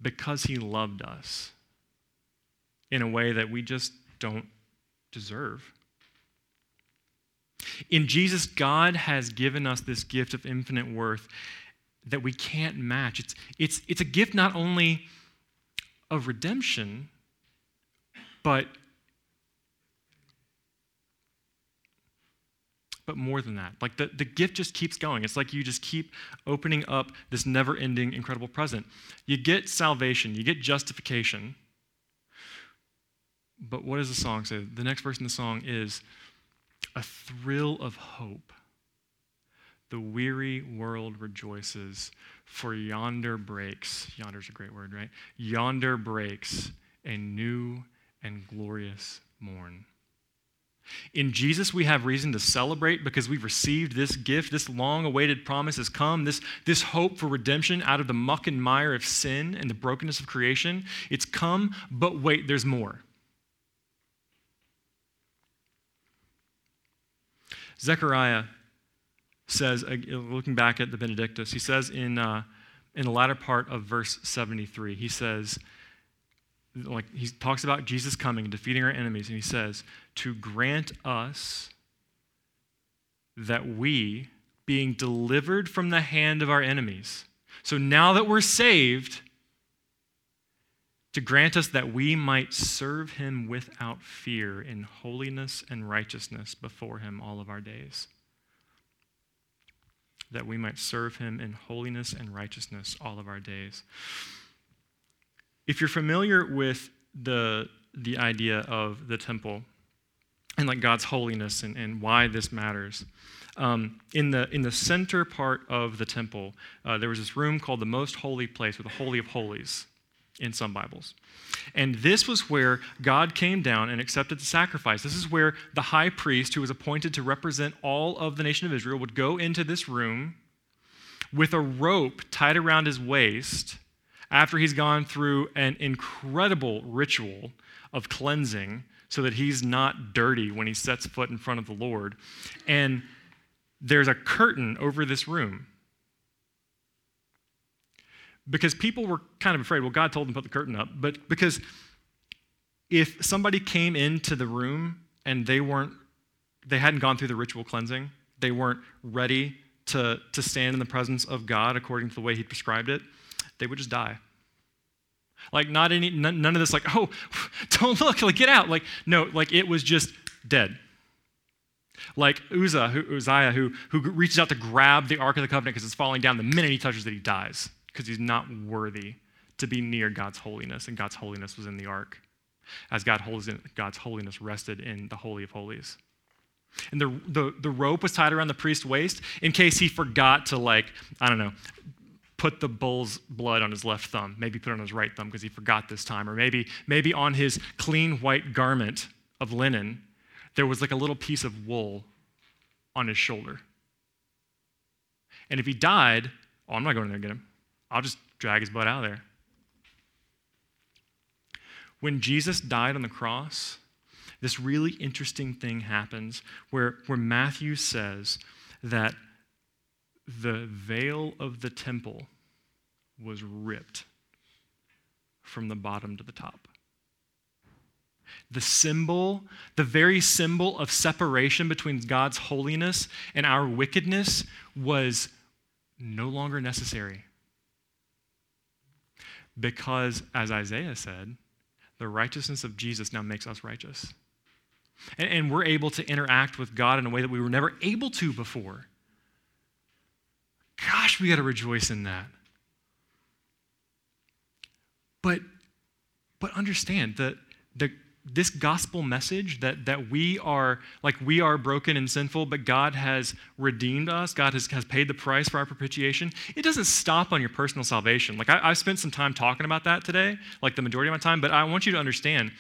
because he loved us in a way that we just don't deserve. In Jesus, God has given us this gift of infinite worth that we can't match. It's, it's, it's a gift not only of redemption, but but more than that. Like the, the gift just keeps going. It's like you just keep opening up this never ending, incredible present. You get salvation, you get justification. But what does the song say? The next verse in the song is a thrill of hope. The weary world rejoices, for yonder breaks, yonder's a great word, right? Yonder breaks a new and glorious morn. In Jesus, we have reason to celebrate because we've received this gift. This long awaited promise has come. This, this hope for redemption out of the muck and mire of sin and the brokenness of creation. It's come, but wait, there's more. Zechariah says, uh, looking back at the Benedictus, he says in, uh, in the latter part of verse 73, he says, like he talks about Jesus coming and defeating our enemies, and he says, to grant us that we, being delivered from the hand of our enemies, so now that we're saved, to grant us that we might serve him without fear in holiness and righteousness before him all of our days. That we might serve him in holiness and righteousness all of our days. If you're familiar with the, the idea of the temple and like God's holiness and, and why this matters, um, in, the, in the center part of the temple, uh, there was this room called the most holy place, or the Holy of Holies in some Bibles. And this was where God came down and accepted the sacrifice. This is where the high priest, who was appointed to represent all of the nation of Israel, would go into this room with a rope tied around his waist after he's gone through an incredible ritual of cleansing so that he's not dirty when he sets foot in front of the Lord. And there's a curtain over this room because people were kind of afraid. Well, God told them to put the curtain up, but because if somebody came into the room and they weren't, they hadn't gone through the ritual cleansing, they weren't ready to, to stand in the presence of God according to the way He prescribed it, they would just die. Like, not any, none, of this, like, oh, don't look, like, get out. Like, no, like, it was just dead. Like Uzzah, who, Uzziah, who, who reaches out to grab the Ark of the Covenant because it's falling down the minute he touches it, he dies because he's not worthy to be near God's holiness, and God's holiness was in the ark, as God holds God's holiness rested in the Holy of Holies. And the, the, the rope was tied around the priest's waist in case he forgot to, like, I don't know, put the bull's blood on his left thumb, maybe put it on his right thumb because he forgot this time, or maybe, maybe on his clean white garment of linen, there was like a little piece of wool on his shoulder. And if he died, oh, I'm not going in there to get him. I'll just drag his butt out of there. When Jesus died on the cross, this really interesting thing happens where, where Matthew says that the veil of the temple was ripped from the bottom to the top. The symbol, the very symbol of separation between God's holiness and our wickedness, was no longer necessary. Because, as Isaiah said, the righteousness of Jesus now makes us righteous. And, and, we're able to interact with God in a way that we were never able to before. Gosh, we got to rejoice in that. But, but understand that the, this gospel message that, that we are like we are broken and sinful but god has redeemed us god has, has paid the price for our propitiation it doesn't stop on your personal salvation. Like I, i've spent some time talking about that today like the majority of my time but i want you to understand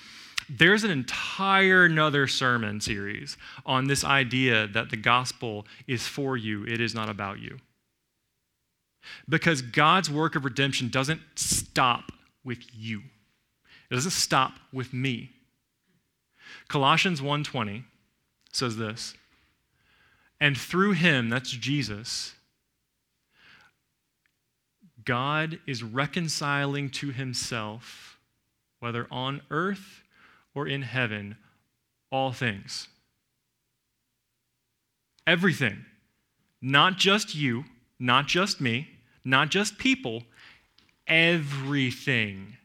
there's an entire another sermon series on this idea that the gospel is for you it is not about you. Because god's work of redemption doesn't stop with you it doesn't stop with me Colossians 1:20 says this. And through him, that's Jesus, God is reconciling to himself, whether on earth or in heaven, all things. Everything. Not just you, not just me, not just people, everything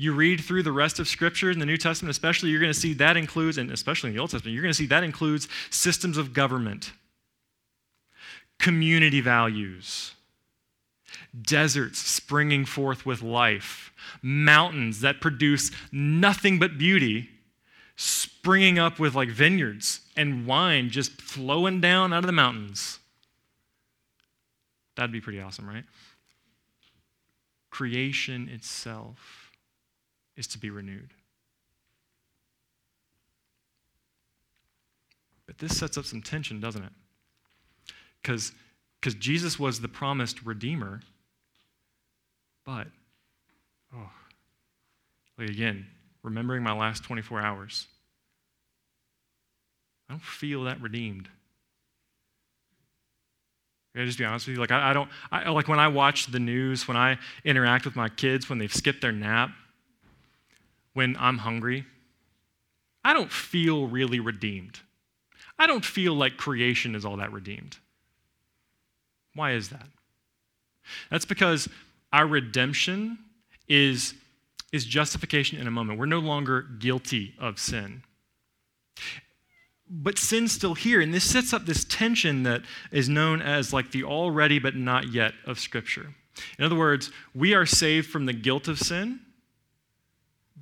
you read through the rest of Scripture in the New Testament, especially, you're going to see that includes, and especially in the Old Testament, you're going to see that includes systems of government, community values, deserts springing forth with life, mountains that produce nothing but beauty springing up with like vineyards and wine just flowing down out of the mountains. That'd be pretty awesome, right? Creation itself is to be renewed. But this sets up some tension, doesn't it? Because Jesus was the promised Redeemer, but, oh, like again, remembering my last 24 hours, I don't feel that redeemed. I just be honest with you. Like I, I don't I, like when I watch the news, when I interact with my kids when they've skipped their nap, when I'm hungry, I don't feel really redeemed. I don't feel like creation is all that redeemed. Why is that? That's because our redemption is, is justification in a moment. We're no longer guilty of sin but sin's still here. And this sets up this tension that is known as like the already but not yet of Scripture. In other words, we are saved from the guilt of sin,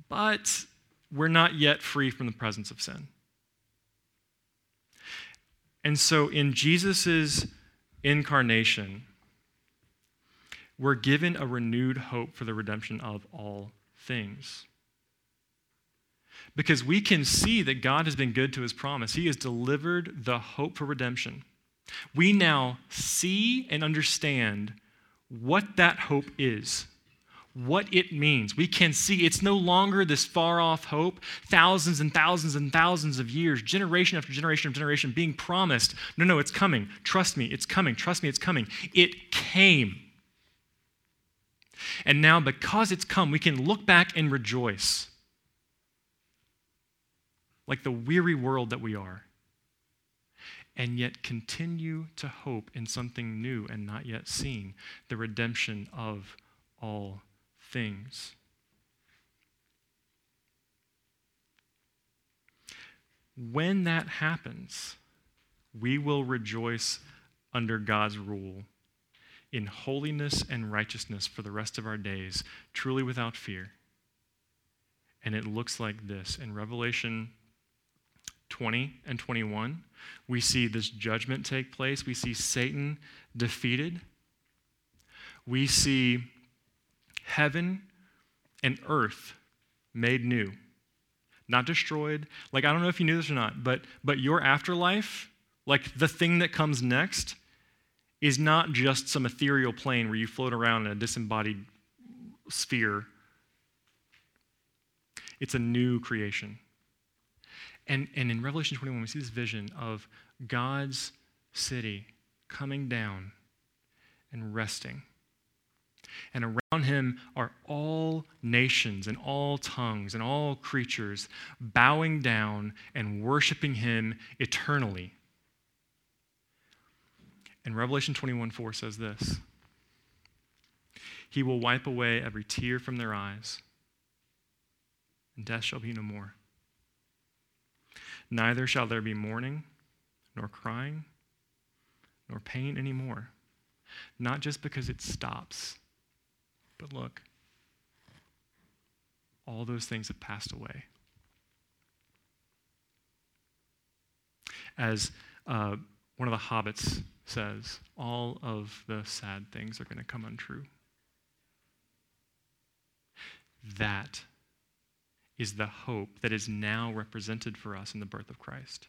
but we're not yet free from the presence of sin. And so in Jesus' incarnation, we're given a renewed hope for the redemption of all things because we can see that God has been good to his promise. He has delivered the hope for redemption. We now see and understand what that hope is, what it means. We can see it's no longer this far off hope, thousands and thousands and thousands of years, generation after generation after generation being promised. No, no, it's coming. Trust me, it's coming. Trust me, it's coming. It came. And now, because it's come, we can look back and rejoice like the weary world that we are, and yet continue to hope in something new and not yet seen the redemption of all things. When that happens, we will rejoice under God's rule in holiness and righteousness for the rest of our days, truly without fear. And it looks like this in Revelation 20 and 21, we see this judgment take place. We see Satan defeated. We see heaven and earth made new, not destroyed. Like, I don't know if you knew this or not, but, but your afterlife, like the thing that comes next, is not just some ethereal plane where you float around in a disembodied sphere. It's a new creation. And, and in Revelation 21, we see this vision of God's city coming down and resting. And around him are all nations and all tongues and all creatures bowing down and worshiping him eternally. And Revelation 21 4 says this He will wipe away every tear from their eyes, and death shall be no more. Neither shall there be mourning, nor crying, nor pain anymore. Not just because it stops, but look, all those things have passed away. As uh, one of the hobbits says, all of the sad things are going to come untrue. That is the hope that is now represented for us in the birth of Christ.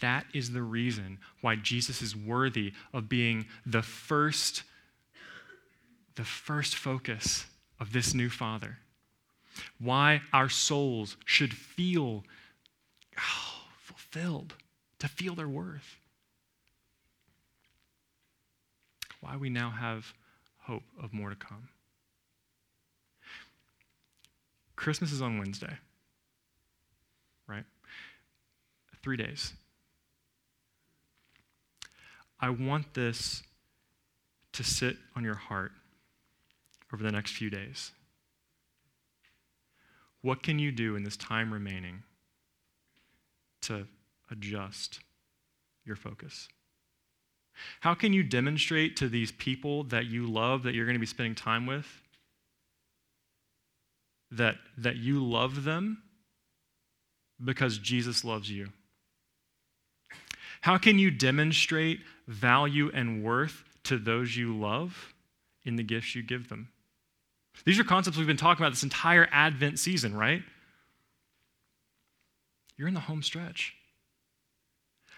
That is the reason why Jesus is worthy of being the first the first focus of this new father. Why our souls should feel oh, fulfilled, to feel their worth. Why we now have hope of more to come. Christmas is on Wednesday, right? Three days. I want this to sit on your heart over the next few days. What can you do in this time remaining to adjust your focus? How can you demonstrate to these people that you love, that you're going to be spending time with, that, that you love them because Jesus loves you? How can you demonstrate value and worth to those you love in the gifts you give them? These are concepts we've been talking about this entire Advent season, right? You're in the home stretch.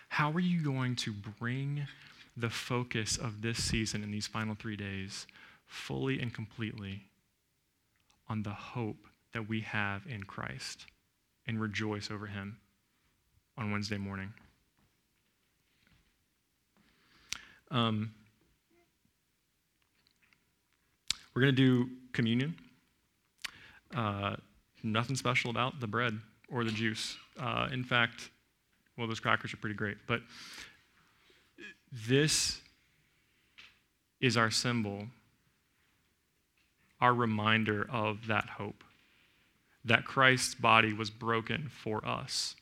How are you going to bring the focus of this season in these final three days fully and completely on the hope that we have in Christ and rejoice over Him on Wednesday morning? Um, we're going to do communion. Uh, nothing special about the bread or the juice. Uh, in fact, well, those crackers are pretty great. But this is our symbol, our reminder of that hope that Christ's body was broken for us.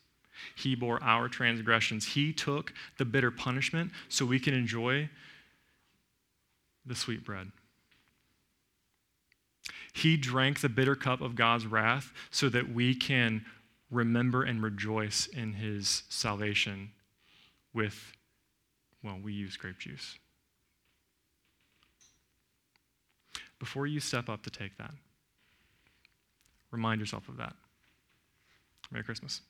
He bore our transgressions. He took the bitter punishment so we can enjoy the sweet bread. He drank the bitter cup of God's wrath so that we can remember and rejoice in his salvation with, well, we use grape juice. Before you step up to take that, remind yourself of that. Merry Christmas.